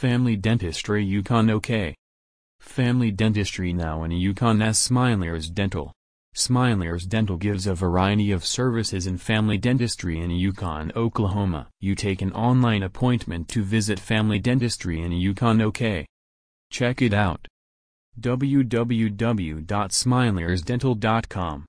Family Dentistry Yukon OK. Family Dentistry now in Yukon as Smilearts Dental. Smilearts Dental gives a variety of services in family dentistry in Yukon, Oklahoma. You take an online appointment to visit Family Dentistry in Yukon OK. Check it out. www.smileartsdental.com